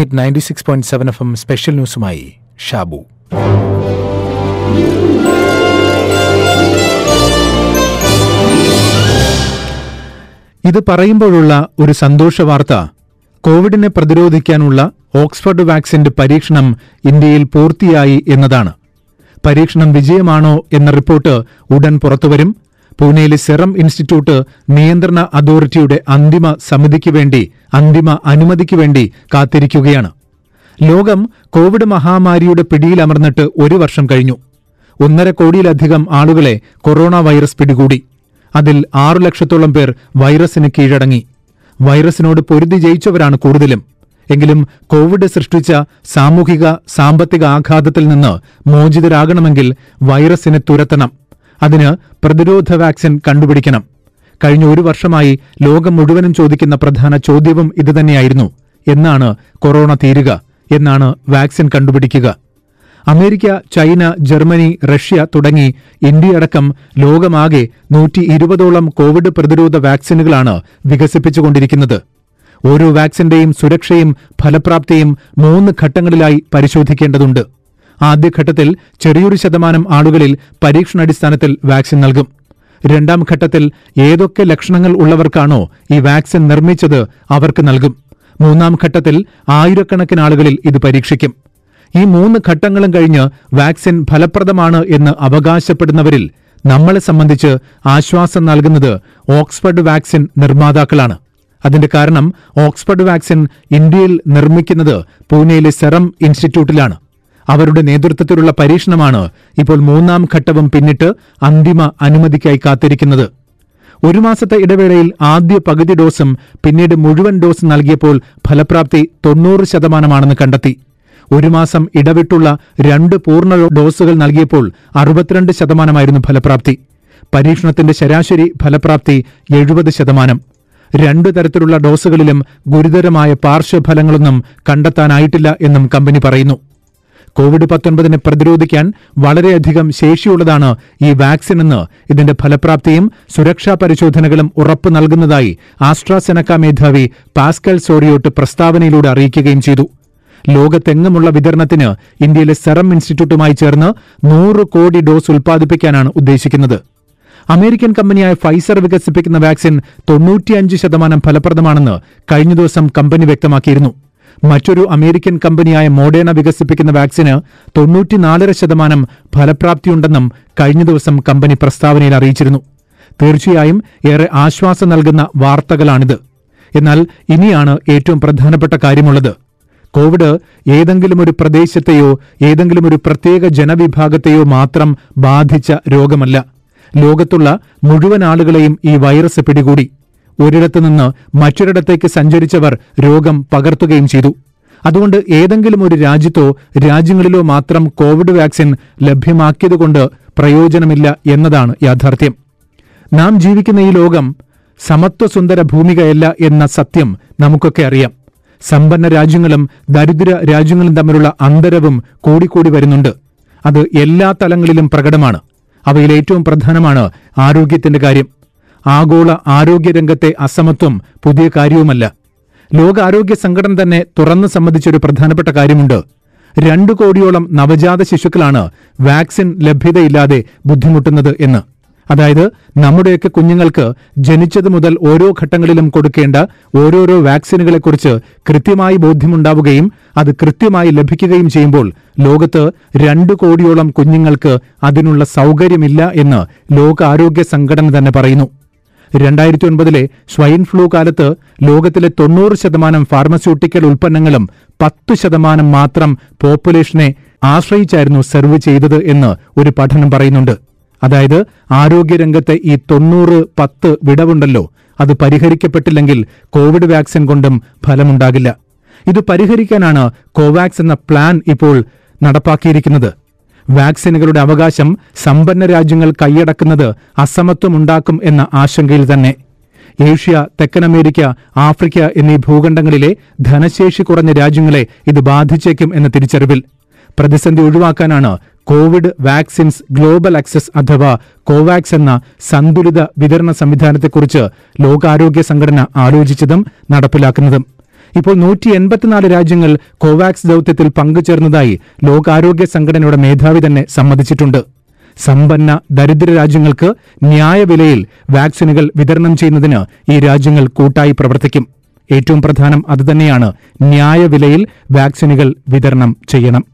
Hit ninety six point seven F M special ന്യൂസുമായി Shabu ഇത് പറയുമ്പോഴുള്ള ഒരു സന്തോഷ വാർത്ത. കോവിഡിനെ പ്രതിരോധിക്കാനുള്ള ഓക്സ്ഫോർഡ് വാക്സിന്റെ പരീക്ഷണം ഇന്ത്യയിൽ പൂർത്തിയായി എന്നതാണ്. പരീക്ഷണം വിജയമാണോ എന്ന റിപ്പോർട്ട് ഉടൻ പുറത്തുവരും. പൂനെയിലെ സെറം ഇൻസ്റ്റിറ്റ്യൂട്ട് നിയന്ത്രണ അതോറിറ്റിയുടെ അന്തിമ സമിതിക്ക് വേണ്ടി അന്തിമ അനുമതിക്ക് വേണ്ടി കാത്തിരിക്കുകയാണ്. ലോകം കോവിഡ് മഹാമാരിയുടെ പിടിയിലമർന്നിട്ട് ഒരു വർഷം കഴിഞ്ഞു. ഒന്നര കോടിയിലധികം ആളുകളെ കൊറോണ വൈറസ് പിടികൂടി. അതിൽ ആറു ലക്ഷത്തോളം പേർ വൈറസിന് കീഴടങ്ങി. വൈറസിനോട് പൊരുതി ജയിച്ചവരാണ് കൂടുതലും. എങ്കിലും കോവിഡ് സൃഷ്ടിച്ച സാമൂഹിക സാമ്പത്തിക ആഘാതത്തിൽ നിന്ന് മോചിതരാകണമെങ്കിൽ വൈറസിനെ തുരത്തണം. അതിന് പ്രതിരോധ വാക്സിൻ കണ്ടുപിടിക്കണം. കഴിഞ്ഞ ഒരു വർഷമായി ലോകം മുഴുവനും ചോദിക്കുന്ന പ്രധാന ചോദ്യവും ഇതുതന്നെയായിരുന്നു എന്നാണ് കൊറോണ തീരുക. എന്നാണ് വാക്സിൻ കണ്ടുപിടിക്കുക. അമേരിക്ക ചൈന ജർമ്മനി റഷ്യ തുടങ്ങി ഇന്ത്യയടക്കം ലോകമാകെ നൂറ്റി ഇരുപതോളം കോവിഡ് പ്രതിരോധ വാക്സിനുകളാണ് വികസിപ്പിച്ചുകൊണ്ടിരിക്കുന്നത്. ഓരോ വാക്സിന്റെയും സുരക്ഷയും ഫലപ്രാപ്തിയും മൂന്ന് ഘട്ടങ്ങളിലായി പരിശോധിക്കേണ്ടതുണ്ട്. ആദ്യഘട്ടത്തിൽ ചെറിയൊരു ശതമാനം ആളുകളിൽ പരീക്ഷണാടിസ്ഥാനത്തിൽ വാക്സിൻ നൽകും. രണ്ടാം ഘട്ടത്തിൽ ഏതൊക്കെ ലക്ഷണങ്ങൾ ഉള്ളവർക്കാണോ ഈ വാക്സിൻ നിർമ്മിച്ചത് അവർക്ക് നൽകും. മൂന്നാം ഘട്ടത്തിൽ ആയിരക്കണക്കിന് ആളുകളിൽ ഇത് പരീക്ഷിക്കും. ഈ മൂന്ന് ഘട്ടങ്ങളും കഴിഞ്ഞ് വാക്സിൻ ഫലപ്രദമാണ് എന്ന് അവകാശപ്പെടുന്നവരിൽ നമ്മളെ സംബന്ധിച്ച് ആശ്വാസം നൽകുന്നത് ഓക്സ്ഫർഡ് വാക്സിൻ നിർമ്മാതാക്കളാണ്. അതിന്റെ കാരണം ഓക്സ്ഫർഡ് വാക്സിൻ ഇന്ത്യയിൽ നിർമ്മിക്കുന്നത് പൂനെയിലെ സെറം ഇൻസ്റ്റിറ്റ്യൂട്ടിലാണ്. അവരുടെ നേതൃത്വത്തിലുള്ള പരീക്ഷണമാണ് ഇപ്പോൾ മൂന്നാം ഘട്ടവും പിന്നിട്ട് അന്തിമ അനുമതിക്കായി കാത്തിരിക്കുന്നത്. ഒരു മാസത്തെ ഇടവേളയിൽ ആദ്യ പകുതി ഡോസും പിന്നീട് മുഴുവൻ ഡോസ് നൽകിയപ്പോൾ ഫലപ്രാപ്തി തൊണ്ണൂറ് ശതമാനമാണെന്ന് കണ്ടെത്തി. ഒരു മാസം ഇടവിട്ടുള്ള രണ്ട് പൂർണ ഡോസുകൾ നൽകിയപ്പോൾ അറുപത്തിരണ്ട് ശതമാനമായിരുന്നു ഫലപ്രാപ്തി. പരീക്ഷണത്തിന്റെ ശരാശരി ഫലപ്രാപ്തി എഴുപത് ശതമാനം. രണ്ടു തരത്തിലുള്ള ഡോസുകളിലും ഗുരുതരമായ പാർശ്വഫലങ്ങളൊന്നും കണ്ടെത്താനായിട്ടില്ല എന്നും കമ്പനി പറയുന്നു. കോവിഡ് പത്തൊൻപതിനെ പ്രതിരോധിക്കാൻ വളരെയധികം ശേഷിയുള്ളതാണ് ഈ വാക്സിൻ എന്ന് ഇതിന്റെ ഫലപ്രാപ്തിയും സുരക്ഷാ പരിശോധനകളും ഉറപ്പ് നൽകുന്നതായി ആസ്ട്രാസെനക്ക മേധാവി പാസ്കൽ സോറിയോട്ട് പ്രസ്താവനയിലൂടെ അറിയിക്കുകയും ചെയ്തു. ലോകത്തെങ്ങുമുള്ള വിതരണത്തിന് ഇന്ത്യയിലെ സെറം ഇൻസ്റ്റിറ്റ്യൂട്ടുമായി ചേർന്ന് നൂറ് കോടി ഡോസ് ഉൽപ്പാദിപ്പിക്കാനാണ് ഉദ്ദേശിക്കുന്നത്. അമേരിക്കൻ കമ്പനിയായ ഫൈസർ വികസിപ്പിക്കുന്ന വാക്സിൻ തൊണ്ണൂറ്റിയഞ്ച് ശതമാനം ഫലപ്രദമാണെന്ന് കഴിഞ്ഞ ദിവസം കമ്പനി വ്യക്തമാക്കിയിരുന്നു. മറ്റൊരു അമേരിക്കൻ കമ്പനിയായ മോഡേണ വികസിപ്പിക്കുന്ന വാക്സിന് തൊണ്ണൂറ്റിനാലര ശതമാനം ഫലപ്രാപ്തിയുണ്ടെന്നും കഴിഞ്ഞ ദിവസം കമ്പനി പ്രസ്താവനയിൽ അറിയിച്ചിരുന്നു. തീർച്ചയായും ഏറെ ആശ്വാസം നൽകുന്ന വാർത്തകളാണിത്. എന്നാൽ ഇനിയാണ് ഏറ്റവും പ്രധാനപ്പെട്ട കാര്യമുള്ളത്. കോവിഡ് ഏതെങ്കിലും ഒരു പ്രദേശത്തെയോ ഏതെങ്കിലും ഒരു പ്രത്യേക ജനവിഭാഗത്തെയോ മാത്രം ബാധിച്ച രോഗമല്ല. ലോകത്തുള്ള മുഴുവൻ ആളുകളെയും ഈ വൈറസ് പിടികൂടി. ഒരിടത്തു നിന്ന് മറ്റൊരിടത്തേക്ക് സഞ്ചരിച്ചവർ രോഗം പകർത്തുകയും ചെയ്തു. അതുകൊണ്ട് ഏതെങ്കിലും ഒരു രാജ്യത്തോ രാജ്യങ്ങളിലോ മാത്രം കോവിഡ് വാക്സിൻ ലഭ്യമാക്കിയതുകൊണ്ട് പ്രയോജനമില്ല എന്നതാണ് യാഥാർത്ഥ്യം. നാം ജീവിക്കുന്ന ഈ ലോകം സമത്വസുന്ദര ഭൂമികയല്ല എന്ന സത്യം നമുക്കൊക്കെ അറിയാം. സമ്പന്ന രാജ്യങ്ങളും ദരിദ്ര രാജ്യങ്ങളും തമ്മിലുള്ള അന്തരവും കൂടിക്കൂടി വരുന്നുണ്ട്. അത് എല്ലാ തലങ്ങളിലും പ്രകടമാണ്. അവയിൽ ഏറ്റവും പ്രധാനമാണ് ആരോഗ്യത്തിന്റെ കാര്യം. ആഗോള ആരോഗ്യരംഗത്തെ അസമത്വം പുതിയ കാര്യവുമല്ല. ലോകാരോഗ്യ സംഘടന തന്നെ തുറന്നു സംബന്ധിച്ചൊരു പ്രധാനപ്പെട്ട കാര്യമുണ്ട്. രണ്ടു കോടിയോളം നവജാത ശിശുക്കളാണ് വാക്സിൻ ലഭ്യതയില്ലാതെ ബുദ്ധിമുട്ടുന്നത് എന്ന്. അതായത് നമ്മുടെയൊക്കെ കുഞ്ഞുങ്ങൾക്ക് ജനിച്ചത് മുതൽ ഓരോ ഘട്ടങ്ങളിലും കൊടുക്കേണ്ട ഓരോരോ വാക്സിനുകളെക്കുറിച്ച് കൃത്യമായി ബോധ്യമുണ്ടാവുകയും അത് കൃത്യമായി ലഭിക്കുകയും ചെയ്യുമ്പോൾ ലോകത്ത് രണ്ടു കോടിയോളം കുഞ്ഞുങ്ങൾക്ക് അതിനുള്ള സൗകര്യമില്ല എന്ന് ലോകാരോഗ്യ സംഘടന തന്നെ പറയുന്നു. രണ്ടായിരത്തി ഒൻപതിലെ സ്വൈൻ ഫ്ലൂ കാലത്ത് ലോകത്തിലെ തൊണ്ണൂറ് ശതമാനം ഫാർമസ്യൂട്ടിക്കൽ ഉൽപ്പന്നങ്ങളും പത്ത് ശതമാനം മാത്രം പോപ്പുലേഷനെ ആശ്രയിച്ചായിരുന്നു സെർവ് ചെയ്തത് എന്ന് ഒരു പഠനം പറയുന്നുണ്ട്. അതായത് ആരോഗ്യരംഗത്തെ ഈ തൊണ്ണൂറ് പത്ത് വിടവുണ്ടല്ലോ. അത് പരിഹരിക്കപ്പെട്ടില്ലെങ്കിൽ കോവിഡ് വാക്സിൻ കൊണ്ടും ഫലമുണ്ടാകില്ല. ഇത് പരിഹരിക്കാനാണ് കോവാക്സ് എന്ന പ്ലാൻ ഇപ്പോൾ നടപ്പാക്കിയിരിക്കുന്നത്. വാക്സിനുകളുടെ അവകാശം സമ്പന്ന രാജ്യങ്ങൾ കൈയടക്കുന്നത് അസമത്വമുണ്ടാക്കും എന്ന ആശങ്കയിൽ തന്നെ. ഏഷ്യ തെക്കൻ അമേരിക്ക ആഫ്രിക്ക എന്നീ ഭൂഖണ്ഡങ്ങളിലെ ധനശേഷി കുറഞ്ഞ രാജ്യങ്ങളെ ഇത് ബാധിച്ചേക്കും എന്ന തിരിച്ചറിവിൽ. പ്രതിസന്ധി ഒഴിവാക്കാനാണ് കോവിഡ് വാക്സിൻസ് ഗ്ലോബൽ ആക്സസ് അഥവാ കോവാക്സ് എന്ന സന്തുലിത വിതരണ സംവിധാനത്തെക്കുറിച്ച് ലോകാരോഗ്യ സംഘടന ആലോചിച്ചതും നടപ്പിലാക്കുന്നതും. ഇപ്പോൾ നൂറ്റി എൺപത്തിനാല് രാജ്യങ്ങൾ കോവാക്സ് ദൌത്യത്തിൽ പങ്കുചേർന്നതായി ലോകാരോഗ്യ സംഘടനയുടെ മേധാവി തന്നെ സമ്മതിച്ചിട്ടുണ്ട്. സമ്പന്ന ദരിദ്ര രാജ്യങ്ങൾക്ക് ന്യായവിലയിൽ വാക്സിനുകൾ വിതരണം ചെയ്യുന്നതിന് ഈ രാജ്യങ്ങൾ കൂട്ടായി പ്രവർത്തിക്കും. ഏറ്റവും പ്രധാനം അതുതന്നെയാണ് ന്യായവിലയിൽ വാക്സിനുകൾ വിതരണം ചെയ്യണം.